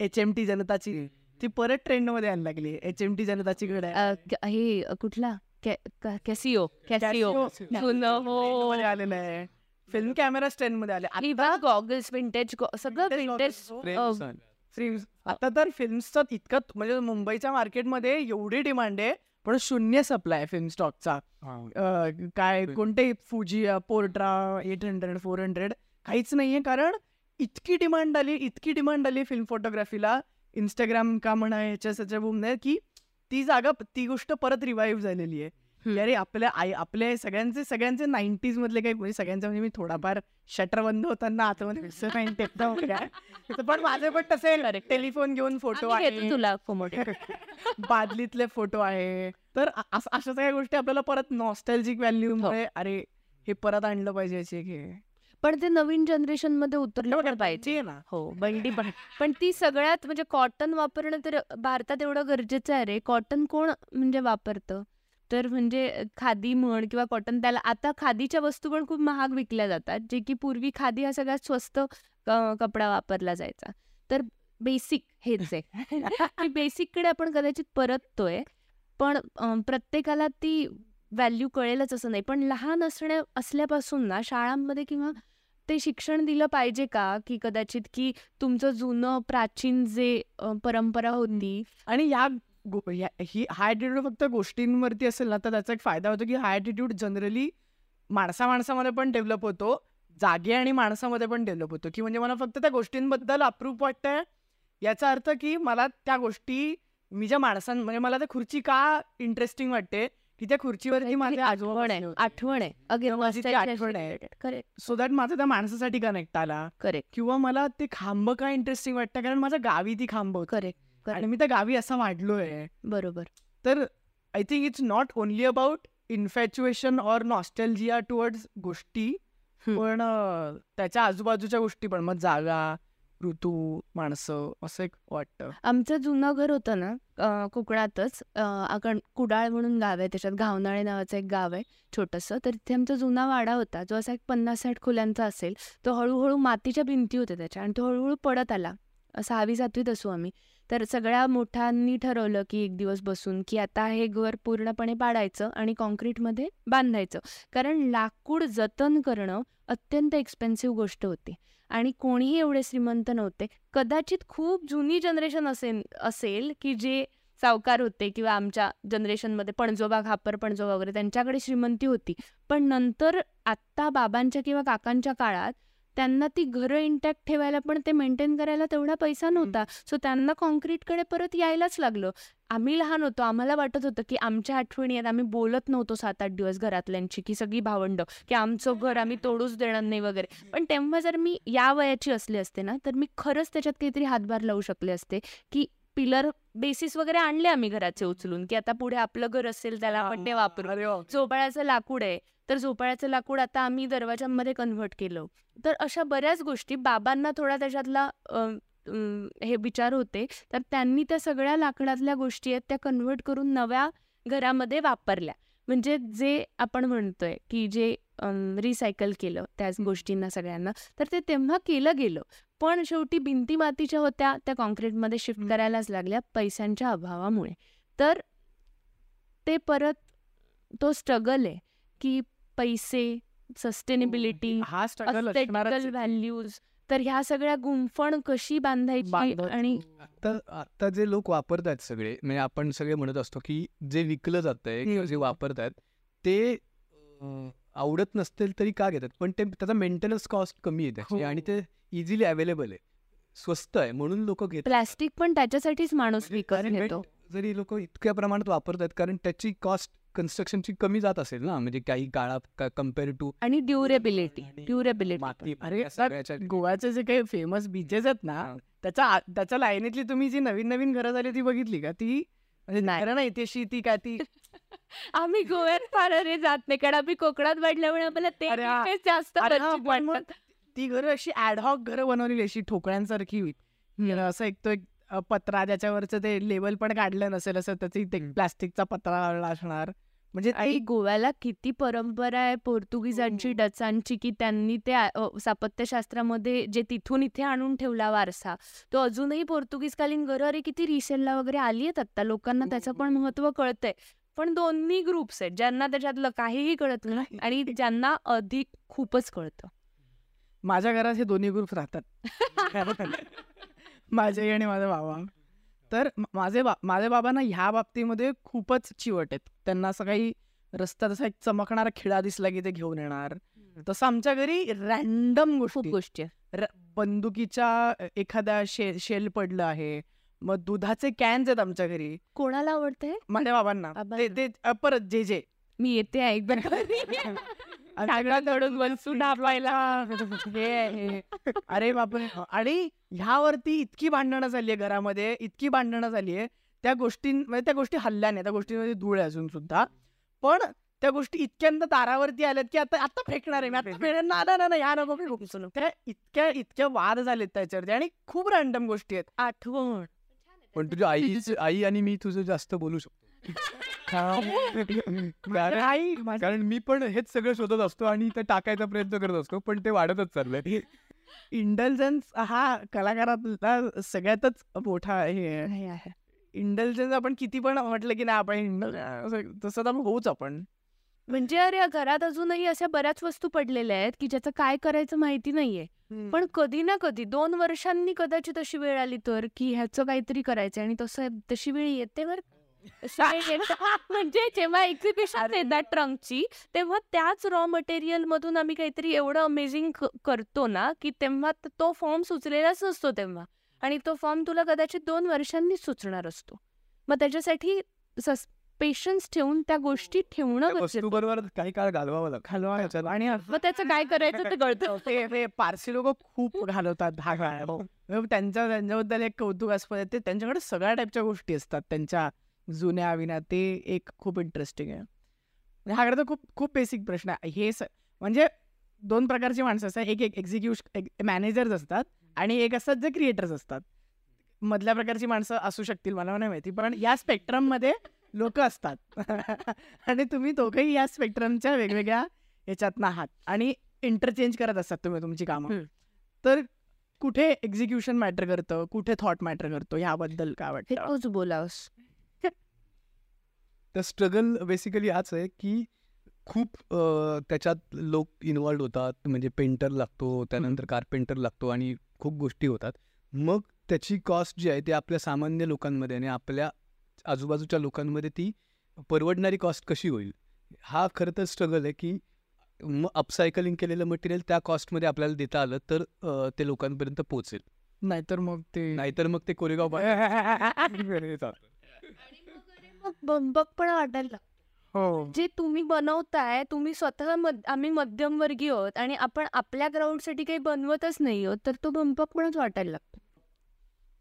एच एम टी जनताची ती परत ट्रेंडमध्ये यायला लागली एच एम टी जनताची घड्याळ. हे कुठला? कॅसिओ कॅसिओ हो. मध्ये आलेलं आहे फिल्म कॅमेरा स्टँडमध्ये आले आता गॉगल्स विंटेज सगळं Vintage विंटेज फिल्म्स आता तर फिल्म्सचा इतकं म्हणजे मुंबईच्या मार्केटमध्ये एवढी डिमांड आहे पण शून्य सप्लाय फिल्म स्टॉकचा काय कोणते Fuji Portra eight hundred four hundred काहीच नाहीये कारण इतकी डिमांड आली इतकी डिमांड आली फिल्म फोटोग्राफीला इंस्टाग्राम का म्हणा याच्या त्याच्या बोमने की ती जागा ती गोष्ट परत रिवाईव्ह झालेली आहे. अरे आपल्या आई आपले सगळ्यांचे सगळ्यांचे नाईन्टीज मधले काही म्हणजे सगळ्यांचे म्हणजे मी थोडाफार शटर बंद होताना आतमध्ये टेपता. पण [LAUGHS] माझे पण तसे टेलिफोन घेऊन फोटो आहे. तुला [LAUGHS] बादलीतले फोटो आहे. तर अस- अशा सगळ्या गोष्टी आपल्याला परत नॉस्टॅल्जिक व्हॅल्यू मुळे अरे हे परत आणलं पाहिजे याचे की पण ते नवीन जनरेशनमध्ये उतरलं पाहिजे. ना. हो बंडी पण. पण ती सगळ्यात म्हणजे कॉटन वापरणं तर भारतात एवढं गरजेचं आहे रे. कॉटन कोण म्हणजे वापरतं? तर म्हणजे खादी म्हण किंवा कॉटन त्याला आता खादीच्या वस्तू पण खूप महाग विकल्या जातात जे की पूर्वी खादी हा सगळ्यात स्वस्त कपडा वापरला जायचा. तर बेसिक हेच आहे. [LAUGHS] बेसिककडे आपण कदाचित परततोय पण प्रत्येकाला ती व्हॅल्यू कळेलच असं नाही. पण लहान असण्या असल्यापासून ना शाळांमध्ये किंवा ते शिक्षण दिलं पाहिजे का? की कदाचित की तुमचं जुनं प्राचीन जे अ, परंपरा होती आणि या गो- या- ही हाय ॲटिट्यूड फक्त गोष्टींवरती असेल ना तर त्याचा एक फायदा होतो की हाय ॲटिट्यूड जनरली माणसा माणसामध्ये पण डेव्हलप होतो जागे आणि माणसामध्ये पण डेव्हलप होतो. की म्हणजे मला फक्त त्या गोष्टींबद्दल अप्रूप वाटतंय याचा अर्थ की मला त्या गोष्टी मी ज्या माणसां म्हणजे मला त्या खुर्ची का इंटरेस्टिंग वाटते की त्या खुर्चीवरती माझे आठवण आहे. आठवण आहे. माझी आठवण आहे. सो दॅट माझा त्या माणसासाठी कनेक्ट आला. करेक्ट किंवा मला ते खांब का इंटरेस्टिंग वाटतं? कारण माझ्या गावी ती खांब करेक्ट आणि मी त्या गावी असं वाढलोय. बरोबर. तर I think it's not only about infatuation or nostalgia towards गोष्टी. पण त्याच्या आजूबाजूच्या गोष्टी पण. मग जागा, ऋतू, माणसं असं एक वाटतं. आमचं जुनं घर होतं ना कोकणातच. आपण कुडाळ म्हणून गाव आहे त्याच्यात घावनाळे नावाचं एक गाव आहे छोटंसं. तर तिथे आमचा जुना वाडा होता जो असा एक पन्नास साठ खोल्यांचा असेल. तो हळूहळू मातीच्या भिंती होत्या त्याच्या आणि तो हळूहळू पडत आला. सहावी सातवीत असू आम्ही. तर सगळ्या मोठ्यांनी ठरवलं की एक दिवस बसून की आता हे घर पूर्णपणे पाडायचं आणि कॉन्क्रीटमध्ये बांधायचं. कारण लाकूड जतन करणं अत्यंत एक्सपेन्सिव्ह गोष्ट होती. आणि कोणीही एवढे श्रीमंत नव्हते. कदाचित खूप जुनी जनरेशन असेल असेल की जे सावकार होते किंवा आमच्या जनरेशनमध्ये पणजोबा खापर पणजोबा वगैरे त्यांच्याकडे श्रीमंती होती. पण नंतर आत्ता बाबांच्या किंवा काकांच्या काळात त्यांना ती घरं इंटॅक्ट ठेवायला पण ते मेंटेन करायला तेवढा पैसा नव्हता. सो त्यांना कॉन्क्रीटकडे परत यायलाच लागलं. आम्ही लहान होतो. आम्हाला वाटत होतं की आमच्या आठवणी आहेत. आम्ही बोलत नव्हतो सात आठ दिवस घरातल्यांची की सगळी भावंड की आमचं घर आम्ही तोडूच देणार नाही वगैरे. पण तेव्हा जर मी या वयाची असली असते ना तर मी खरंच त्याच्यात काहीतरी हातभार लावू शकले असते की पिलर बेसिस वगैरे आणले आम्ही घराचे उचलून की आता पुढे आपलं घर असेल त्याला आपण ते वापरू. झोपाळ्याचं लाकूड आहे तर झोपाळ्याचं लाकूड आता आम्ही दरवाजांमध्ये कन्व्हर्ट केलं. तर अशा बऱ्याच गोष्टी बाबांना थोडा त्याच्यातला हे विचार होते तर त्यांनी त्या सगळ्या लाकडातल्या गोष्टी आहेत त्या कन्व्हर्ट करून नव्या घरामध्ये वापरल्या. म्हणजे जे आपण म्हणतोय की जे रिसायकल केलं त्याच गोष्टींना सगळ्यांना तर ते तेव्हा केलं गेलं. पण शेवटी भिंती मातीच्या होत्या त्या कॉन्क्रीटमध्ये शिफ्ट हं. करायलाच लागल्या पैशांच्या अभावामुळे तर ते परत तो स्ट्रगल आहे की पैसे सस्टेनेबिलिटी हा स्ट्रगल अस्थेटिकल व्हॅल्यूज तर ह्या सगळ्या गुंफण कशी बांधायची. आणि आता आता जे लोक वापरतात सगळे म्हणजे आपण सगळे म्हणत असतो की जे विकलं जातंय किंवा जे वापरतात ते आवडत नसतील तरी का घेतात पण ते त्याचा मेंटेनन्स कॉस्ट कमी आहे त्याची हो. आणि ते इझिली अवेलेबल आहे. स्वस्त आहे म्हणून लोक घेतात. प्लास्टिक पण त्याच्यासाठीच माणूस म्हणजे विकत घेतो. जरी लोक इतक्या प्रमाणात वापरतात कारण त्याची कॉस्ट कन्स्ट्रक्शनची कमी जात असेल ना म्हणजे काही काळा कंपेअर टू आणि ड्युरेबिलिटी ड्युरेबिलिटी अरे गोव्याचे जे काही फेमस बीचेस आहेत ना हा. त्याच्या त्याच्या लाईनीतली तुम्ही जी नवीन नवीन घरं झाली ती बघितली का? ती म्हणजे नाही. ती अशी ती काय ती [LAUGHS] आम्ही गोव्यात फार अरे जात नाही कारण आम्ही कोकणात वाढल्यामुळे आम्हाला ते जास्त ती घरं अशी ऍडहॉक घरं बनवलेली अशी ठोकळ्यांसारखी असं एक तो एक पत्रा ज्याच्यावरचं ते लेवल पण काढलं नसेल असं त्याची ते. प्लास्टिकचा पत्रा लावला असणार म्हणजे ती गोव्याला किती परंपरा आहे पोर्तुगीजांची हो. डचांची की त्यांनी ते स्थापत्यशास्त्रामध्ये जे तिथून इथे आणून ठेवला वारसा तो अजूनही पोर्तुगीजकालीन घरं अरे किती रिसेलला वगैरे आली आहेत आता लोकांना हो, त्याचं. पण महत्त्व कळतंय पण दोन्ही ग्रुप्स आहेत ज्यांना त्याच्यातलं काहीही कळत नाही [LAUGHS] आणि ज्यांना अधिक खूपच कळतं माझ्या घरात हे दोन्ही ग्रुप राहतात. माझे आणि माझे बाबा तर माझे बा माझे बाबा ना ह्या बाबतीमध्ये खूपच चिवट आहेत. त्यांना असं काही रस्त्यात असा एक चमकणारा खिळा दिसला की ते घेऊन येणार. तसं आमच्या घरी रॅन्डम गोष्टी गोष्टी बंदुकीच्या एखाद्या शे शेल पडलं आहे. मग दुधाचे कॅन्स आहेत आमच्या घरी. कोणाला आवडतंय? माझ्या बाबांना. ते बाबांना. परत जे जे. मी येते ऐक [LAUGHS] अरे बापरे. आणि ह्यावरती इतकी भांडणं झाली आहे घरामध्ये इतकी भांडणं झाली आहे त्या गोष्टी म्हणजे त्या गोष्टी हल्ल्या नाही त्या गोष्टीमध्ये धूळ आहे अजून सुद्धा. पण त्या गोष्टी इतक्यांदा दारावरती आल्यात की आता आता फेकणार आहे मी. आता फेकणार. ना ना ना ना ह्या नको फेकू. त्या इतक्या इतक्या वाद झालेत त्याच्यावरती आणि खूप रॅन्डम गोष्टी आहेत. आठवण. पण तुझ्या आईच आई आणि मी तुझं जास्त बोलू शकतो. आई [LAUGHS] कारण मी पण हेच सगळं शोधत असतो आणि ते टाकायचा प्रयत्न करत असतो पण ते वाढतच चाललंय. इंटेलिजन्स हा कलाकारातला सगळ्यातच मोठा हे आहे. हे इंटेलिजन्स आपण किती पण म्हटलं की नाही आपण तसं तर आपण होऊच आपण. म्हणजे अरे घरात अजूनही अशा बऱ्याच वस्तू पडलेल्या आहेत की ज्याचं काय करायचं माहिती नाहीये. पण कधी ना कधी दोन वर्षांनी कदाचित अशी वेळ आली तर की ह्याचं काहीतरी करायचं आणि तसं तशी वेळ येते बर. [LAUGHS] म्हणजे जेव्हा एक्झिबिशन येतात ट्रंकची तेव्हा त्याच रॉ मटेरियल मधून आम्ही काहीतरी एवढं अमेझिंग करतो ना की तेव्हा त- तो फॉर्म सुचलेलाच नसतो तेव्हा. आणि तो फॉर्म तुला कदाचित दोन वर्षांनी सुचणार असतो. मग त्याच्यासाठी पेशन्स ठेवून त्या गोष्टी ठेवणं बरोबर काही काळ घालवावं घालवायचं आणि मग त्याचं काय करायचं ते कळतं. [LAUGHS] पारसी लोक खूप घालवतात धागा मग त्यांच्या त्यांच्याबद्दल एक कौतुकास्पद आहे. ते त्यांच्याकडे सगळ्या टाईपच्या गोष्टी असतात. त्यांच्या जुन्या विना ते एक खूप इंटरेस्टिंग आहे. म्हणजे हा खरं तर खूप खूप बेसिक प्रश्न आहे. हे स- म्हणजे दोन प्रकारची माणसं असतात. एक एक एक्झिक्युश मॅनेजर्स असतात आणि एक असतात जे क्रिएटर्स असतात. मधल्या प्रकारची माणसं असू शकतील मला नाही माहिती पण या स्पेक्ट्रममध्ये लोक असतात. [LAUGHS] आणि तुम्ही दोघंही या स्पेक्ट्रमच्या वेगवेगळ्या याच्यातनं आहात आणि इंटरचेंज करत असतात तुम्ही तुमची कामं. तर कुठे एक्झिक्युशन मॅटर करतं? कुठे थॉट मॅटर करतो? ह्याबद्दल काय वाटतं? तोच बोलावस. तर स्ट्रगल बेसिकली हाच आहे की खूप त्याच्यात लोक इन्व्हॉल्ड होतात. म्हणजे पेंटर लागतो त्यानंतर कार्पेंटर लागतो आणि खूप गोष्टी होतात. मग त्याची कॉस्ट जी आहे ती आपल्या सामान्य लोकांमध्ये आणि आपल्या आजूबाजूच्या लोकांमध्ये ती परवडणारी कॉस्ट कशी होईल? हा खरं तर स्ट्रगल आहे की मग अपसायकलिंग केलेलं मटेरियल त्या कॉस्टमध्ये आपल्याला देता आलं तर ते लोकांपर्यंत पोहोचेल. नाहीतर मग ते नाहीतर मग ते कोरेगाव [LAUGHS] [LAUGHS] मग बंबक पण वाटायला लागतं. हो. जे तुम्ही बनवताय तुम्ही स्वतः मध- आम्ही मध्यमवर्गीय आहोत आणि आपण आपल्या ग्राउंडसाठी काही बनवतच नाही आहोत तर तो बंपकपणच वाटायला लागतो.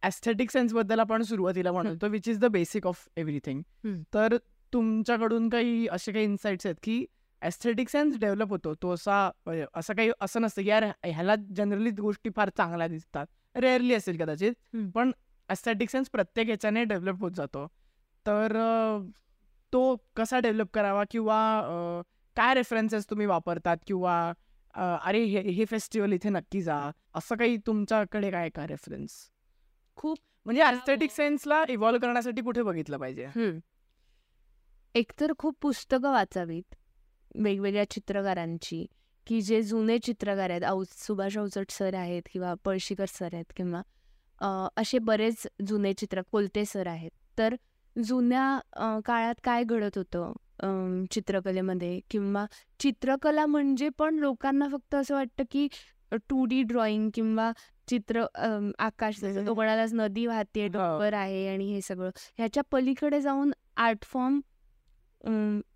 ॲस्थेटिक सेन्सबद्दल आपण सुरुवातीला म्हणतो which is the basic of everything hmm. तर तुमच्याकडून काही असे काही इन्साइट्स आहेत की ॲस्थेटिक सेन्स डेव्हलप होतो तो असा अ, असं काही असं नसतं की यार ह्याला जनरली गोष्टी फार चांगल्या दिसतात. रेअरली असेल कदाचित. हम्म. पण ॲस्थेटिक सेन्स प्रत्येक ह्याच्याने डेव्हलप होत जातो. तर तो कसा डेव्हलप करावा किंवा काय रेफरन्सेस तुम्ही वापरतात किंवा अरे हे हे फेस्टिवल इथे नक्की जा असं काही तुमच्याकडे काय का रेफरन्स? खूप म्हणजे ॲस्थेटिक सेन्सला इव्हॉल्व्ह करण्यासाठी कुठे बघितलं पाहिजे. एकतर खूप पुस्तकं वाचावीत वेगवेगळ्या चित्रकारांची की जे जुने चित्रकार आहेत औ सुभाष अवचट सर आहेत किंवा पळशीकर सर आहेत किंवा असे बरेच जुने चित्र कोलते सर आहेत. तर जुन्या अ, काळात काय घडत होतं चित्रकलेमध्ये? किंवा चित्रकला म्हणजे पण लोकांना फक्त असं वाटतं की टू डी ड्रॉइंग किंवा चित्र अम, आकाश तो कोणालाच नदी वाहते डोंगर आहे आणि हे सगळं. ह्याच्या पलीकडे जाऊन आर्ट फॉर्म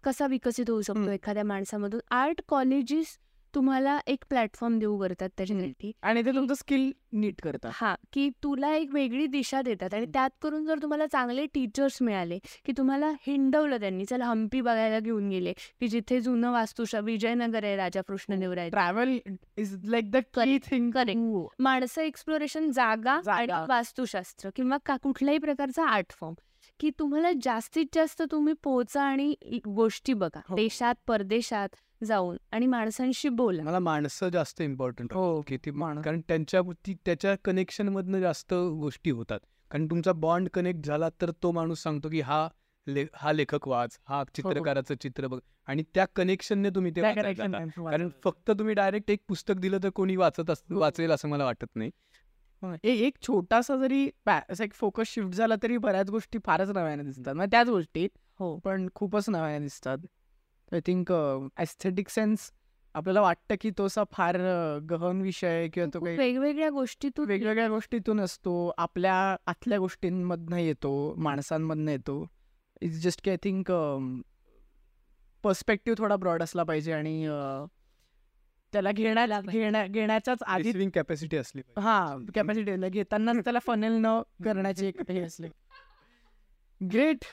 कसा विकसित होऊ शकतो हम्म. एखाद्या माणसामधून? आर्ट कॉलेजेस तुम्हाला एक प्लॅटफॉर्म देऊ करतात त्याच्यासाठी. आणि ते तुमचं स्किल नीट करतात. हा की तुला एक वेगळी दिशा देतात आणि त्यात करून जर तुम्हाला चांगले टीचर्स मिळाले की तुम्हाला हिंडवलं त्यांनी चला हम्पी बघायला घेऊन गेले की जिथे जुनं वास्तुशा विजयनगर आहे राजा Krishnadevaraya travel is like the thing. माणसं एक्सप्लोरेशन जागा आणि. वास्तुशास्त्र किंवा का कुठल्याही प्रकारचा आर्ट फॉर्म की तुम्हाला जास्तीत जास्त तुम्ही पोहोचा आणि गोष्टी बघा. हो. देशात परदेशात जाऊन आणि माणसांशी बोला. मला माणसं जास्त इम्पॉर्टंट हो. की ती माणूस. कारण त्यांच्या त्याच्या कनेक्शन मधनं जास्त गोष्टी होतात. कारण तुमचा बॉन्ड कनेक्ट झाला तर तो माणूस सांगतो की हा ले हा लेखक वाच हा चित्रकाराचं चित्र बघ. आणि त्या कनेक्शनने तुम्ही ते कारण फक्त तुम्ही डायरेक्ट एक पुस्तक दिलं तर कोणी वाचत अस वाचेल असं मला वाटत नाही. हं, एक छोटासा जरी पॅ- असा एक फोकस शिफ्ट झाला तरी बऱ्याच गोष्टी फारच नव्याने दिसतात. म्हणजे त्याच गोष्टी हो. पण खूपच नव्याने दिसतात. आय थिंक एस्थेटिक सेन्स आपल्याला वाटतं की तो असा फार गहन विषय आहे किंवा तो काही वेगवेगळ्या गोष्टीतून वेगवेगळ्या गोष्टीतून असतो. आपल्या आतल्या गोष्टींमधनं येतो माणसांमधनं येतो. इट्स जस्ट की आय थिंक पर्स्पेक्टिव्ह थोडा ब्रॉड असला पाहिजे आणि त्याला घेण्या पाहिजे. घेण्या घेण्याच्याच आधी कॅपॅसिटी असली पाहिजे. हा कॅपॅसिटी घेताना त्याला फनेल न करण्याची एक हे असले. ग्रेट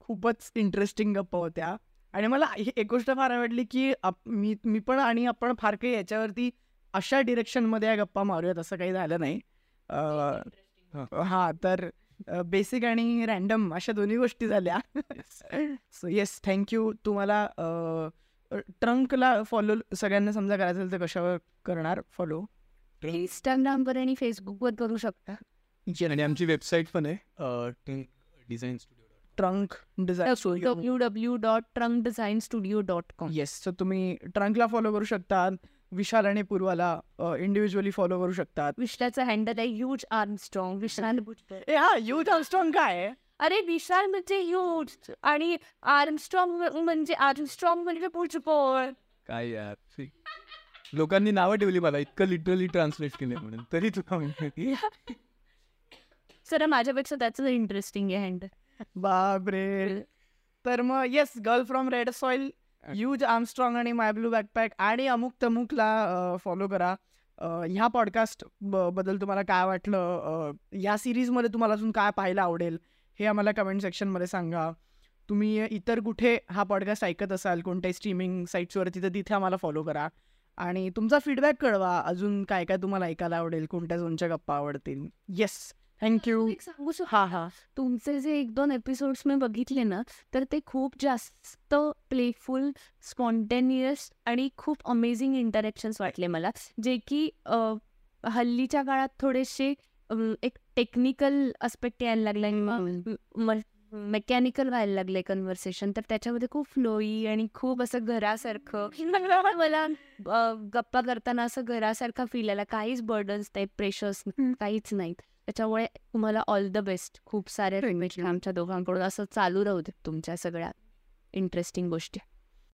खूपच इंटरेस्टिंग गप्पा होत्या. आणि मला ही एक गोष्ट फार आवडली की मी मी पण आणि आपण फार काही याच्यावरती अशा डिरेक्शनमध्ये या गप्पा मारूयात असं काही झालं नाही. हा. तर बेसिक आणि रॅन्डम अशा दोन्ही गोष्टी झाल्या. सो येस थँक्यू तुम्हाला ट्रंकला फॉलो सगळ्यांना समजा करायचं असेल तर कशावर करणार? फॉलो इंस्टाग्रामवर आणि फेसबुकवर करू शकता. आणि आमची वेबसाईट पण आहे design studio Trunk design W W dot Trunk design studio dot com yes so तुम्ही ट्रंकला फॉलो करू शकता विशाल आणि पूर्वाला इंडिव्हिज्युअली फॉलो करू शकतात. विशालचं हँडल आहे ह्यूज आर्मस्ट्रॉंग विशाल [LAUGHS] ए हा यूथ आर्मस्ट्रॉंग काय आहे? अरे विशाल म्हणजे ह्यूज आणि आर्मस्ट्रॉंग म्हणजे आर्मस्ट्रॉंग म्हणजे भुजबळ. काय यार. लोकांनी नावं ठेवली मला इतकं लिटरली ट्रान्सलेट केलं म्हणून. तरी तुला माहिती. सर [LAUGHS] माझ्यापेक्षा त्याच इंटरेस्टिंग आहे हँडल बापरे. तर मग yes girl from red soil use Armstrong आणि माय ब्लू बॅकपॅक आणि अमुक तमुकला फॉलो करा. ह्या पॉडकास्टबद्दल तुम्हाला काय वाटलं? अ, या सिरीजमध्ये तुम्हाला अजून काय पाहायला आवडेल? हे आम्हाला कमेंट सेक्शनमध्ये सांगा. तुम्ही इतर कुठे हा पॉडकास्ट ऐकत असाल कोणत्याही स्ट्रीमिंग साईट्सवरती तर तिथे आम्हाला फॉलो करा. आणि तुमचा फीडबॅक कळवा अजून काय काय तुम्हाला ऐकायला आवडेल कोणत्या झोनच्या गप्पा आवडतील. येस थँक्यू सांगू शकतो हा हा. तुमचे जे एक दोन एपिसोड्स मी बघितले ना तर ते खूप जास्त प्लेफुल स्पॉन्टेनियस आणि खूप अमेझिंग इंटरॅक्शन्स वाटले मला. जे की हल्लीच्या काळात थोडेसे एक टेक्निकल अस्पेक्ट यायला लागलाय. मेकॅनिकल व्हायला लागले कन्व्हर्सेशन तर त्याच्यामध्ये खूप फ्लोई आणि खूप असं घरासारखं. [LAUGHS] मला गप्पा करताना असं घरासारखा फील आला काहीच बर्डन्स नाही प्रेशर्स काहीच नाहीत. त्याच्यामुळे तुम्हाला ऑल द बेस्ट खूप शुभेच्छा आमच्या दोघांकडून. असं चालू राहू दे तुमच्या सगळ्या इंटरेस्टिंग गोष्टी.